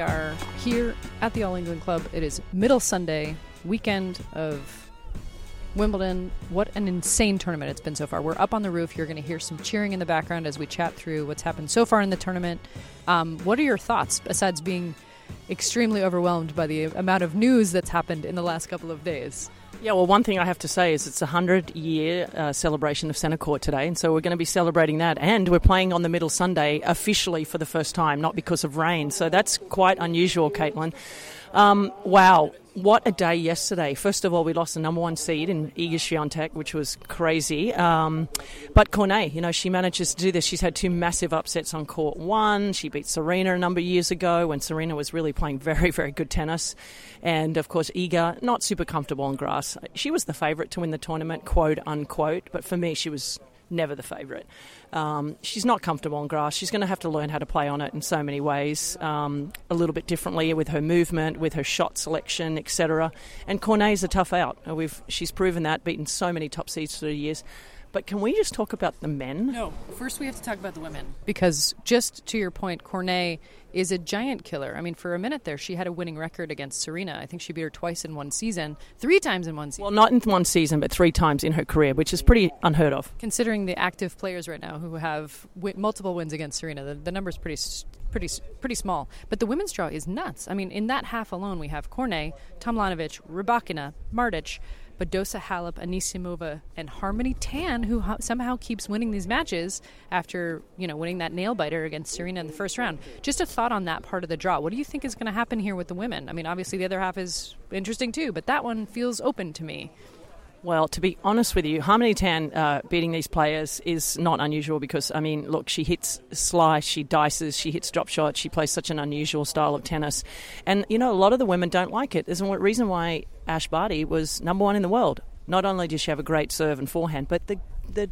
We are here at the All England Club. It is middle Sunday, weekend of Wimbledon. What an insane tournament it's been so far. We're up on the roof. You're going to hear some cheering in the background as we chat through what's happened so far in the tournament. Um, what are your thoughts, besides being extremely overwhelmed by the amount of news that's happened in the last couple of days? Yeah, well, one thing I have to say is it's a 100 year uh, celebration of Centre Court today, and so we're going to be celebrating that. And we're playing on the middle Sunday officially for the first time, not because of rain. So that's quite unusual, Caitlin. Um, wow, what a day yesterday. First of all, we lost the number one seed in Iga Swiatek, which was crazy. Um, but Cornet, you know, she manages to do this. She's had two massive upsets on court one. She beat Serena a number of years ago when Serena was really playing very, very good tennis. And of course, Iga, not super comfortable on grass. She was the favourite to win the tournament, quote unquote. But for me, she was never the favourite. Um, she's not comfortable on grass. She's going to have to learn how to play on it in so many ways, um, a little bit differently with her movement, with her shot selection, etc. And Cornet's a tough out. We've she's proven that, beaten so many top seeds through the years. But can we just talk about the men? No, first we have to talk about the women. Because just to your point, Cornet is a giant killer. I mean, for a minute there, she had a winning record against Serena. I think she beat her twice in one season, three times in one season. Well, not in one season, but three times in her career, which is pretty unheard of. Considering the active players right now who have wi- multiple wins against Serena, the, the number's pretty s- pretty pretty small. But the women's draw is nuts. I mean, in that half alone, we have Cornet, Tomljanovic, Rybakina, Martic, Badosa Halep, Anisimova, and Harmony Tan, who ho- somehow keeps winning these matches after you know winning that nail biter against Serena in the first round. Just a thought on that part of the draw. What do you think is going to happen here with the women? I mean, obviously the other half is interesting too, but that one feels open to me. Well, to be honest with you, Harmony Tan uh, beating these players is not unusual because, I mean, look, she hits slice, she dices, she hits drop shots, she plays such an unusual style of tennis. And, you know, a lot of the women don't like it. There's a reason why Ash Barty was number one in the world. Not only does she have a great serve and forehand, but the the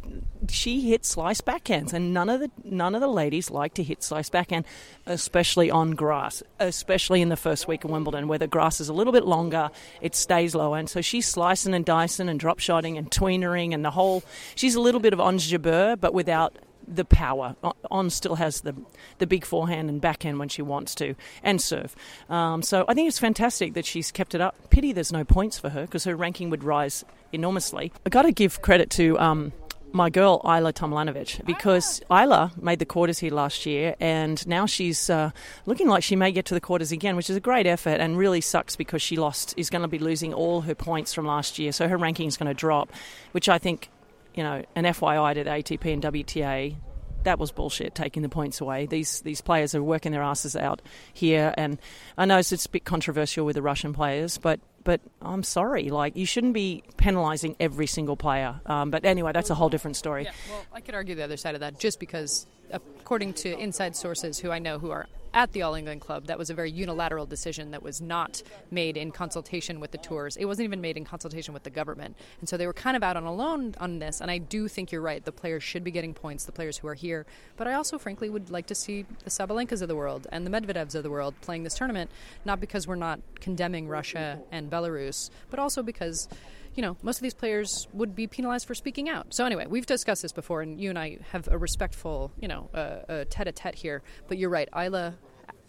she hits slice backhands, and none of the none of the ladies like to hit slice backhand, especially on grass, especially in the first week of Wimbledon, where the grass is a little bit longer, it stays lower, and so she's slicing and dicing and drop shotting and tweenering and the whole. She's a little bit of Ons Jabeur, but without the power. On still has the the big forehand and backhand when she wants to, and serve. Um, so I think it's fantastic that she's kept it up. Pity there's no points for her because her ranking would rise enormously. I got to give credit to. Um, my girl Ajla Tomljanovic because Ajla made the quarters here last year and now she's uh, looking like she may get to the quarters again, which is a great effort and really sucks because she lost is going to be losing all her points from last year, so her ranking is going to drop, which I think you know, an FYI to the ATP and WTA, that was bullshit taking the points away. These these players are working their asses out here, and I know it's, a bit controversial with the Russian players, but but I'm sorry, like you shouldn't be penalising every single player. Um, but anyway, that's a whole different story. Yeah, well, I could argue the other side of that just because, according to inside sources who I know who are at the All England Club, that was a very unilateral decision that was not made in consultation with the tours. It wasn't even made in consultation with the government. And so they were kind of out on a loan on this. And I do think you're right. The players should be getting points, the players who are here. But I also, frankly, would like to see the Sabalenkas of the world and the Medvedevs of the world playing this tournament, not because we're not condemning Russia and Belarus, but also because you know, most of these players would be penalized for speaking out. So anyway, we've discussed this before, and you and I have a respectful, you know, uh, tete-a-tete here. But you're right, Ajla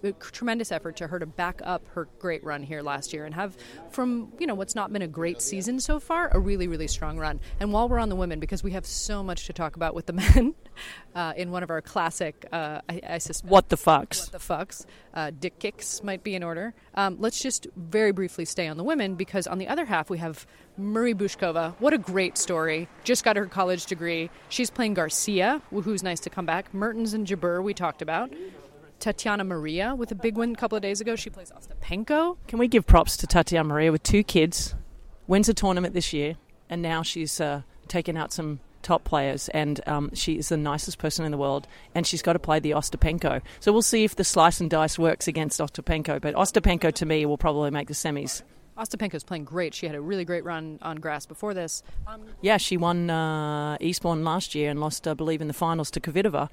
a tremendous effort to her to back up her great run here last year and have from you know what's not been a great season so far a really really strong run and while we're on the women because we have so much to talk about with the men uh, in one of our classic uh, I, I suspect what the fucks what the fucks uh, dick kicks might be in order um, let's just very briefly stay on the women because on the other half we have Marie Bouzkova, what a great story. Just got her college degree. She's playing Garcia, who's nice to come back. Mertens and Jabeur, we talked about. Tatiana Maria with a big win a couple of days ago. She plays Ostapenko. Can we give props to Tatiana Maria with two kids, wins a tournament this year, and now she's uh, taken out some top players, and um, she is the nicest person in the world, and she's got to play the Ostapenko. So we'll see if the slice and dice works against Ostapenko, but Ostapenko to me will probably make the semis. Ostapenko's playing great. She had a really great run on grass before this. Um, yeah, she won uh, Eastbourne last year and lost, I believe, in the finals to Kvitova.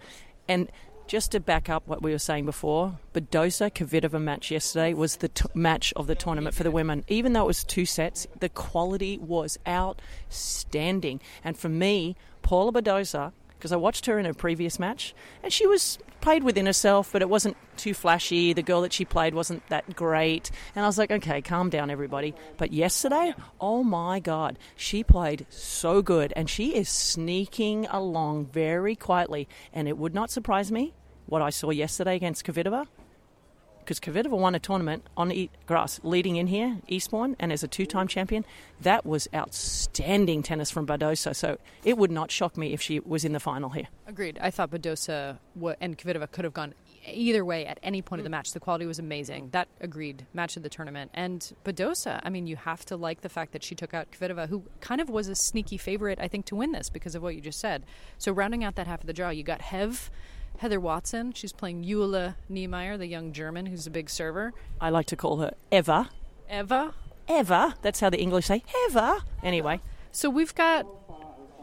And just to back up what we were saying before, Badosa Kvitova match yesterday was the t- match of the tournament for the women. Even though it was two sets, the quality was outstanding. And for me, Paula Badosa, because I watched her in her previous match, and she was played within herself, but it wasn't too flashy. The girl that she played wasn't that great. And I was like, okay, calm down, everybody. But yesterday, oh my God, she played so good, and she is sneaking along very quietly. And it would not surprise me what I saw yesterday against Kvitova because Kvitova won a tournament on e- grass leading in here, Eastbourne, and as a two-time champion, that was outstanding tennis from Badosa. So it would not shock me if she was in the final here. Agreed. I thought Badosa and Kvitova could have gone either way at any point of the mm. match. The quality was amazing. That agreed match of the tournament. And Badosa, I mean, you have to like the fact that she took out Kvitova, who kind of was a sneaky favorite, I think, to win this because of what you just said. So rounding out that half of the draw, you got Hev Heather Watson. She's playing Jule Niemeier, the young German who's a big server. I like to call her Eva. Eva? Eva. That's how the English say Eva. Anyway. So we've got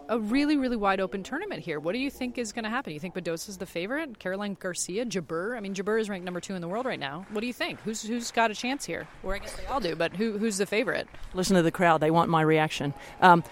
a really, really wide open tournament here. What do you think is going to happen? You think Badosa's the favorite? Caroline Garcia, Jabeur? I mean, Jabeur is ranked number two in the world right now. What do you think? Who's who's got a chance here? Or I guess they all do, but who who's the favorite? Listen to the crowd; they want my reaction. Um,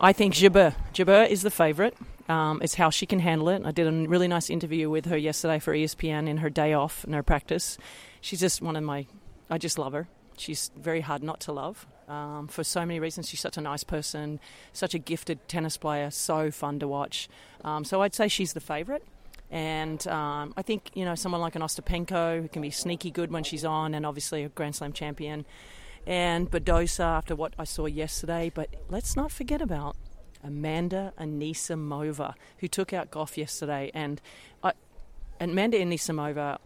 I think Jabeur. Jabeur is the favorite. Um, it's how she can handle it. I did a really nice interview with her yesterday for ESPN in her day off in her practice. She's just one of my, I just love her. She's very hard not to love um, for so many reasons. She's such a nice person, such a gifted tennis player, so fun to watch. Um, so I'd say she's the favourite. And um, I think, you know, someone like an Ostapenko who can be sneaky good when she's on and obviously a Grand Slam champion. And Badosa after what I saw yesterday. But let's not forget about Amanda Anisimova, who took out Gauff yesterday. And I, Amanda Anisimova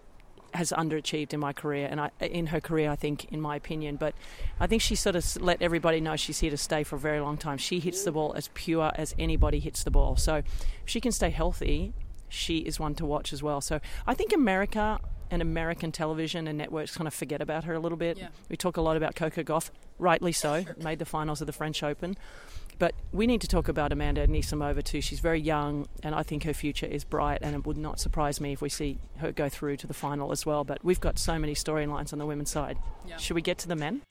has underachieved in my career, and I, in her career, I think, in my opinion. But I think she sort of let everybody know she's here to stay for a very long time. She hits the ball as pure as anybody hits the ball. So if she can stay healthy, she is one to watch as well. So I think America and American television and networks kind of forget about her a little bit. Yeah. We talk a lot about Coco Gauff, rightly so, made the finals of the French Open. But we need to talk about Amanda Anisimova too. She's very young, and I think her future is bright. And it would not surprise me if we see her go through to the final as well. But we've got so many storylines on the women's side. Yeah. Should we get to the men?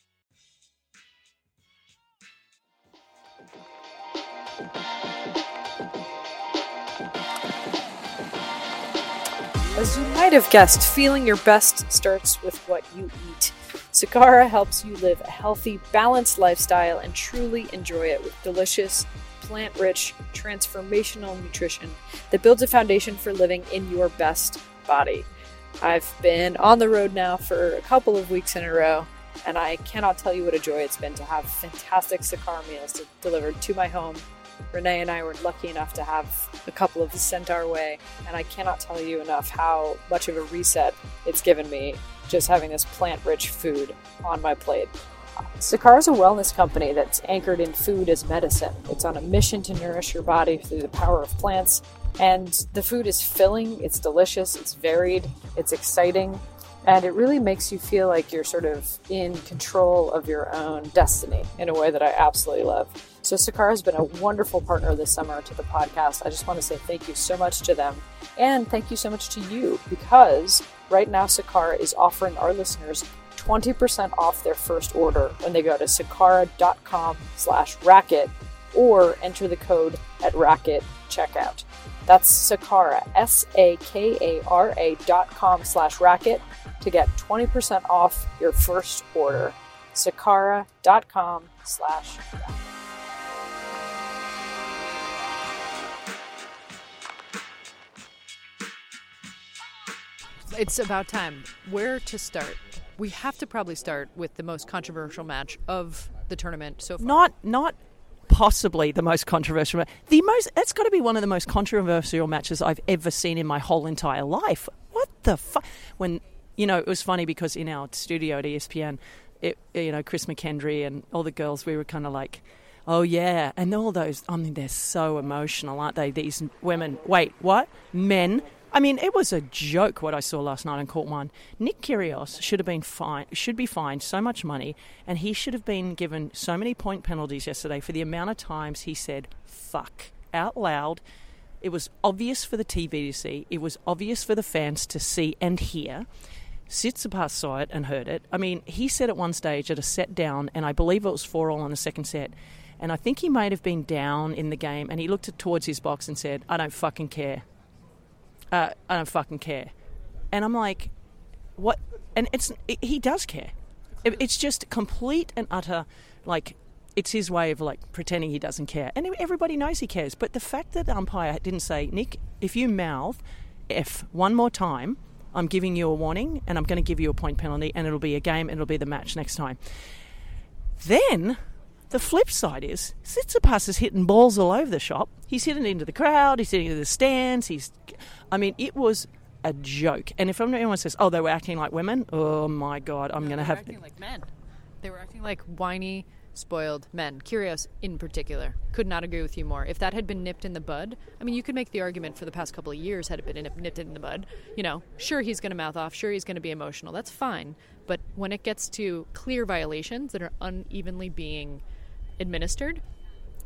As you might have guessed, feeling your best starts with what you eat. Sakara helps you live a healthy, balanced lifestyle and truly enjoy it with delicious, plant rich, transformational nutrition that builds a foundation for living in your best body. I've been on the road now for a couple of weeks in a row, and I cannot tell you what a joy it's been to have fantastic Sakara meals delivered to my home. Rennae and I were lucky enough to have a couple of sent our way, and I cannot tell you enough how much of a reset it's given me just having this plant rich food on my plate. Sakara is a wellness company that's anchored in food as medicine. It's on a mission to nourish your body through the power of plants. And the food is filling, it's delicious, it's varied, it's exciting, and it really makes you feel like you're sort of in control of your own destiny in a way that I absolutely love. So, Sakara has been a wonderful partner this summer to the podcast. I just want to say thank you so much to them. And thank you so much to you because right now Sakara is offering our listeners 20% off their first order when they go to sakara.com slash racquet or enter the code at racquet checkout. That's Sakara, S-A-K-A-R-A dot com slash racquet to get 20% off your first order. Sakara.com slash racquet. It's about time. Where to start? We have to probably start with the most controversial match of the tournament so far. Not not possibly the most controversial. The most it's got to be one of the most controversial matches I've ever seen in my whole entire life. What the fuck? When you know, it was funny because in our studio at ESPN, it, you know, Chris McKendry and all the girls, we were kind of like. Oh yeah, and all those. I mean, they're so emotional, aren't they? These women. Wait, what? Men. I mean, it was a joke what I saw last night in Court One. Nick Kyrgios should have been fined. Should be fined so much money, and he should have been given so many point penalties yesterday for the amount of times he said "fuck" out loud. It was obvious for the TV to see. It was obvious for the fans to see and hear. Tsitsipas saw it and heard it. I mean, he said at one stage at a set down, and I believe it was four all on the second set. And I think he might have been down in the game, and he looked towards his box and said, "I don't fucking care. Uh, I don't fucking care." And I'm like, "What?" And it's he does care. It- It's just complete and utter, like it's his way of like pretending he doesn't care, and everybody knows he cares. But the fact that the umpire didn't say, "Nick, if you mouth F one more time." I'm giving you a warning and I'm going to give you a point penalty and it'll be a game and it'll be the match next time. Then the flip side is Tsitsipas is hitting balls all over the shop. He's hitting into the crowd, he's hitting into the stands. He's, I mean, it was a joke. And if anyone says, "Oh, they were acting like women," oh my god, I'm going to They were have. acting like men. They were acting like whiny, spoiled men. Kyrgios in particular. Could not agree with you more. If that had been nipped in the bud, I mean, you could make the argument for the past couple of years had it been nipped in the bud. You know, sure he's going to mouth off, sure he's going to be emotional. That's fine. But when it gets to clear violations that are unevenly being administered,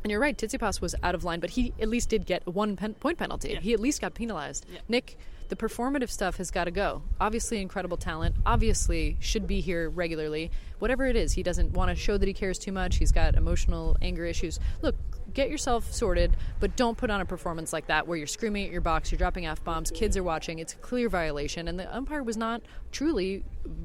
and you're right, Tsitsipas was out of line, but he at least did get one pen- point penalty. He at least got penalized. Nick, the performative stuff has got to go. Obviously, incredible talent. Obviously, should be here regularly. Whatever it is, he doesn't want to show that he cares too much. He's got emotional anger issues. Look, get yourself sorted, but don't put on a performance like that where you're screaming at your box, you're dropping f bombs, kids are watching. It's a clear violation, and the umpire was not truly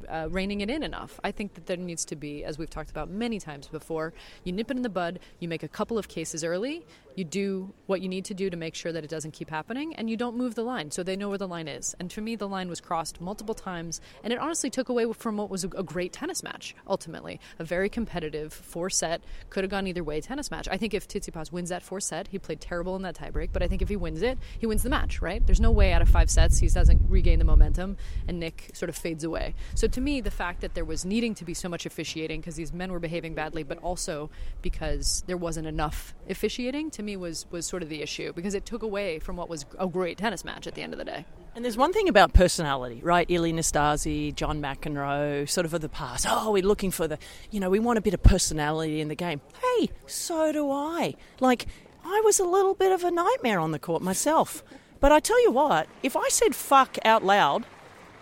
uh, reining it in enough. I think that there needs to be, as we've talked about many times before, you nip it in the bud, you make a couple of cases early, you do what you need to do to make sure that it doesn't keep happening, and you don't move the line so they know where the line is. And for me, the line was crossed multiple times, and it honestly took away from what was a, a great tennis match, ultimately. A very competitive four set, could have gone either way tennis match. I think if Tsitsipas wins that four set, he played terrible in that tiebreak, but I think if he wins it, he wins the match, right? There's no way out of five sets he doesn't regain the momentum, and Nick sort of fades away. So to me, the fact that there was needing to be so much officiating because these men were behaving badly, but also because there wasn't enough officiating, to me was was sort of the issue because it took away from what was a great tennis match at the end of the day. And there's one thing about personality, right? Ilie Nastase, John McEnroe, sort of of the past. Oh, we're looking for the, you know, we want a bit of personality in the game. Hey, so do I. Like, I was a little bit of a nightmare on the court myself. But I tell you what, if I said fuck out loud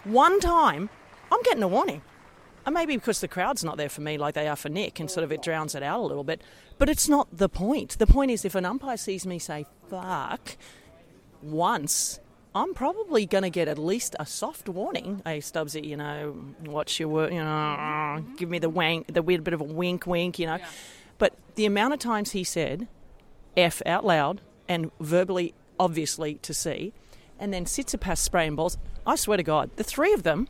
one time, I'm getting a warning. And maybe because the crowd's not there for me like they are for Nick, and sort of it drowns it out a little bit. But it's not the point. The point is if an umpire sees me say fuck once, I'm probably going to get at least a soft warning. Hey, Stubbsy, you know, watch your work, you know, give me the wank, the weird bit of a wink, wink, you know. But the amount of times he said F out loud and verbally, obviously, to see, and then Tsitsipas spraying balls, I swear to God, the three of them,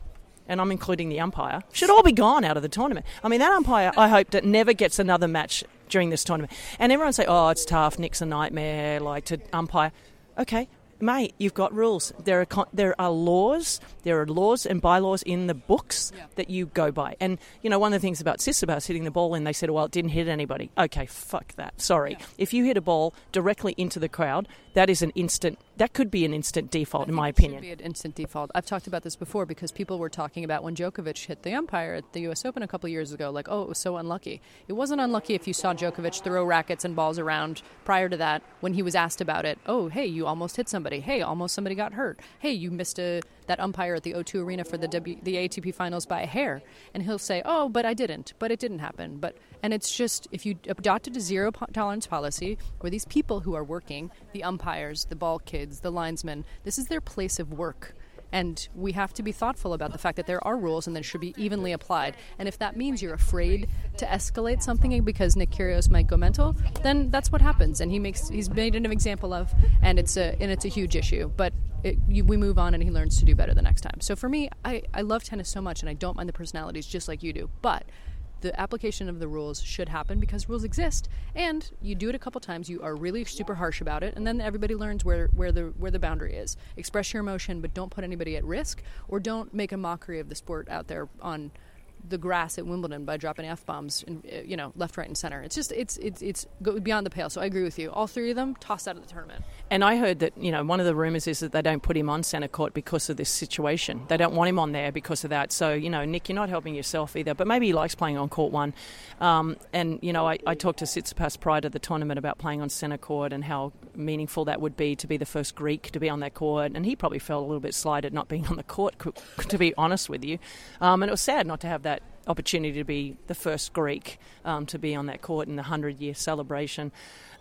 and I'm including the umpire, should all be gone out of the tournament. I mean, that umpire, I hope that never gets another match during this tournament. And everyone say, oh, it's tough, Nick's a nightmare, like to umpire. Okay, mate, you've got rules. There are con- there are laws. There are laws and bylaws in the books Yeah. that you go by. And you know, one of the things about Tsitsipas hitting the ball in, they said, well, it didn't hit anybody. Okay, fuck that. Sorry. If you hit a ball directly into the crowd, that is an instant. That could be an instant default, in my It should opinion. be an instant default. I've talked about this before because people were talking about when Djokovic hit the umpire at the U.S. Open a couple years ago, like, oh, it was so unlucky. It wasn't unlucky if you saw Djokovic throw rackets and balls around prior to that when he was asked about it. Oh, hey, you almost hit somebody. Hey, almost somebody got hurt. Hey, you missed a that umpire at the O2 Arena for the w, the ATP Finals by a hair, and he'll say, oh, but I didn't, but it didn't happen, but and it's just if you adopted a zero tolerance policy where these people who are working, the umpires, the ball kids, the linesmen, this is their place of work. And we have to be thoughtful about the fact that there are rules and they should be evenly applied. And if that means you're afraid to escalate something because Nick Kyrgios might go mental, then that's what happens. And he makes he's made an example of, and it's a and it's a huge issue. But it, you, we move on and he learns to do better the next time. So for me, I, I love tennis so much and I don't mind the personalities just like you do. But the application of the rules should happen because rules exist and you do it a couple times you are really super harsh about it and then everybody learns where, where the where the boundary is express your emotion but don't put anybody at risk or don't make a mockery of the sport out there on the grass at Wimbledon by dropping f bombs, you know, left, right, and center. It's just it's it's it's beyond the pale. So I agree with you. All three of them tossed out of the tournament. And I heard that, you know, one of the rumours is that they don't put him on centre court because of this situation. They don't want him on there because of that. So, you know, Nick, you're not helping yourself either. But maybe he likes playing on court one. Um, and, you know, I, I talked to Tsitsipas prior to the tournament about playing on centre court and how meaningful that would be to be the first Greek to be on that court. And he probably felt a little bit slighted not being on the court, to be honest with you. Um, and it was sad not to have that opportunity to be the first Greek um, to be on that court in the 100 year celebration.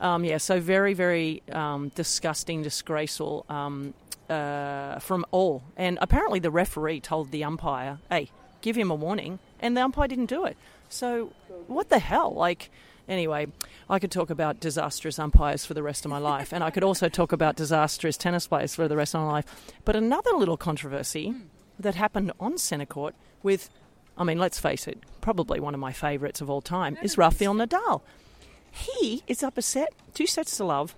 Um, yeah, so very, very um, disgusting, disgraceful um, uh, from all. And apparently the referee told the umpire, hey, give him a warning, and the umpire didn't do it. So what the hell? Like, anyway, I could talk about disastrous umpires for the rest of my life, and I could also talk about disastrous tennis players for the rest of my life. But another little controversy that happened on centre court with I mean, let's face it, probably one of my favourites of all time is Rafael Nadal. He is up a set, two sets to love,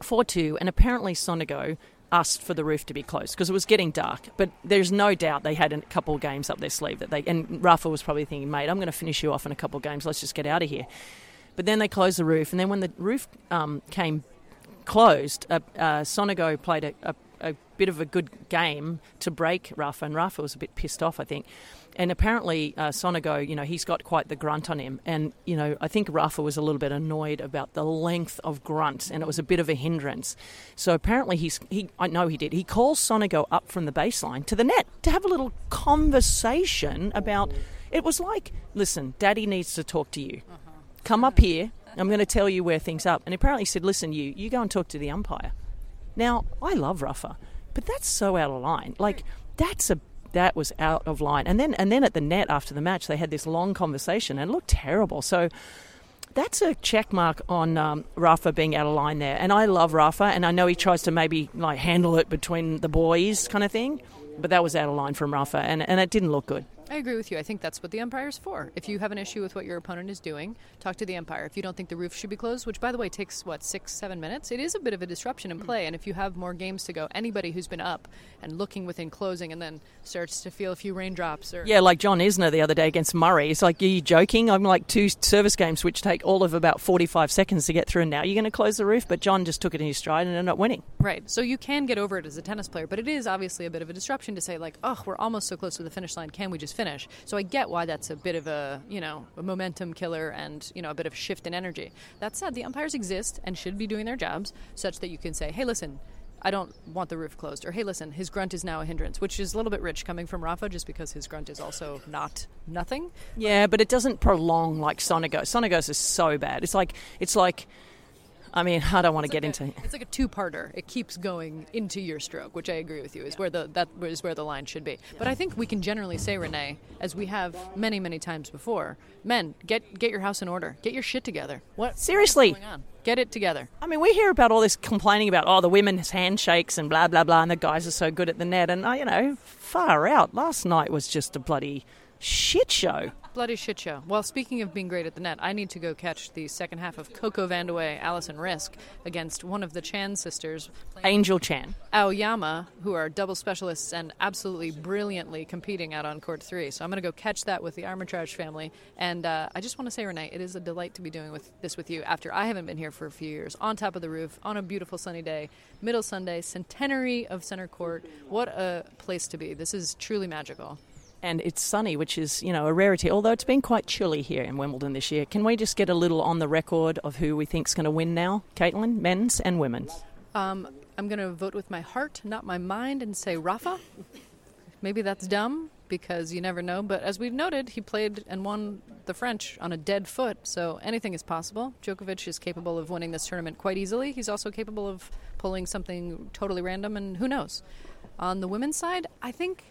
4 2, and apparently Sonego asked for the roof to be closed because it was getting dark. But there's no doubt they had a couple of games up their sleeve that they, and Rafa was probably thinking, mate, I'm going to finish you off in a couple of games, let's just get out of here. But then they closed the roof, and then when the roof um, came closed, uh, uh, Sonego played a, a, a bit of a good game to break Rafa, and Rafa was a bit pissed off, I think. And apparently, uh, Sonego, you know, he's got quite the grunt on him. And, you know, I think Rafa was a little bit annoyed about the length of grunt, and it was a bit of a hindrance. So apparently, he's, he, I know he did, he calls Sonego up from the baseline to the net to have a little conversation about. It was like, listen, daddy needs to talk to you. Come up here. I'm going to tell you where things up. And apparently, he said, listen, you, you go and talk to the umpire. Now, I love Rafa, but that's so out of line. Like, that's a that was out of line. And then and then at the net after the match, they had this long conversation and it looked terrible. So that's a check mark on um, Rafa being out of line there. And I love Rafa, and I know he tries to maybe like handle it between the boys kind of thing, but that was out of line from Rafa, and and it didn't look good. I agree with you. I think that's what the umpire's for. If you have an issue with what your opponent is doing, talk to the umpire. If you don't think the roof should be closed, which by the way takes what six, seven minutes, it is a bit of a disruption in hmm. play. And if you have more games to go, anybody who's been up and looking within closing and then starts to feel a few raindrops or Yeah, like John Isner the other day against Murray. It's like, are you joking? I'm like two service games which take all of about 45 seconds to get through, and now you're going to close the roof? But John just took it in his stride and ended up winning. Right. So you can get over it as a tennis player, but it is obviously a bit of a disruption to say like, "Oh, we're almost so close to the finish line. Can we just finish?" So I get why that's a bit of a, you know, a momentum killer and, you know, a bit of shift in energy. That said, the umpires exist and should be doing their jobs such that you can say, "Hey, listen, I don't want the roof closed," or "Hey, listen, his grunt is now a hindrance," which is a little bit rich coming from Rafa just because his grunt is also not nothing. Yeah, but it doesn't prolong like Sonego. Sonego's is so bad. It's like it's like I mean, I don't want to get like into a- It's like a two-parter. It keeps going into your stroke, which I agree with you is where the that is where the line should be. But I think we can generally say, Rennae, as we have many, many times before, men, get get your house in order, get your shit together. What Seriously. what's going on? Get it together. I mean, we hear about all this complaining about oh the women's handshakes and blah blah blah, and the guys are so good at the net, and uh, you know, far out. Last night was just a bloody shit show. Bloody shit show. Well, speaking of being great at the net, I need to go catch the second half of Coco Vandeweghe, Alison Riske against one of the Chan sisters, Angel Chan. Aoyama, who are double specialists and absolutely brilliantly competing out on court three. So I'm going to go catch that with the Armitage family. And uh, I just want to say, Rennae, it is a delight to be doing with this with you after I haven't been here for a few years. On top of the roof, on a beautiful sunny day, middle Sunday, centenary of center court. What a place to be! This is truly magical and it's sunny, which is you know a rarity. Although it's been quite chilly here in Wimbledon this year. Can we just get a little on the record of who we think's going to win now, Caitlin, men's and women's? Um, I'm going to vote with my heart, not my mind, and say Rafa. Maybe that's dumb because you never know. But as we've noted, he played and won the French on a dead foot, so anything is possible. Djokovic is capable of winning this tournament quite easily. He's also capable of pulling something totally random, and who knows. On the women's side, I think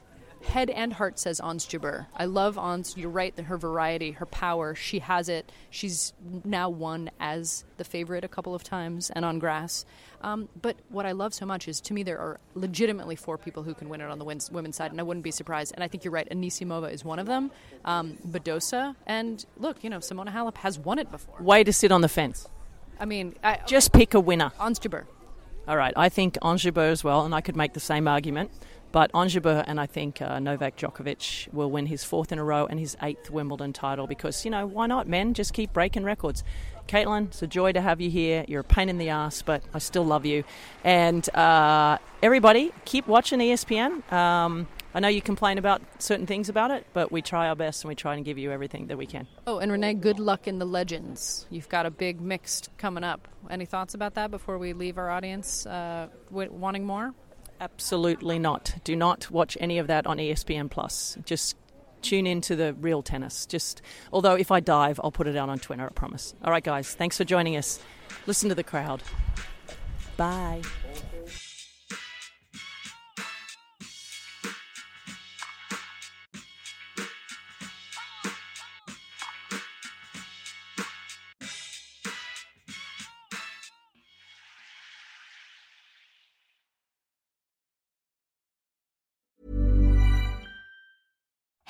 head and heart says Ons. I love Ons. You're right her variety, her power, she has it. She's now won as the favorite a couple of times and on grass. Um, but what I love so much is to me there are legitimately four people who can win it on the women's side, and I wouldn't be surprised. And I think you're right. Anisimova is one of them. Um, Badosa and look, you know Simona Halep has won it before. Way to sit on the fence. I mean, I, just pick a winner. Ons. All right, I think Ons as well, and I could make the same argument. But Ons and I think uh, Novak Djokovic will win his fourth in a row and his eighth Wimbledon title because, you know, why not, men? Just keep breaking records. Caitlin, it's a joy to have you here. You're a pain in the ass, but I still love you. And uh, everybody, keep watching ESPN. Um, I know you complain about certain things about it, but we try our best and we try and give you everything that we can. Oh, and Rennae, good luck in the Legends. You've got a big mixed coming up. Any thoughts about that before we leave our audience uh, wanting more? Absolutely not. Do not watch any of that on ESPN Plus. Just tune in to the real tennis. Just although if I dive, I'll put it out on Twitter, I promise. All right guys, thanks for joining us. Listen to the crowd. Bye.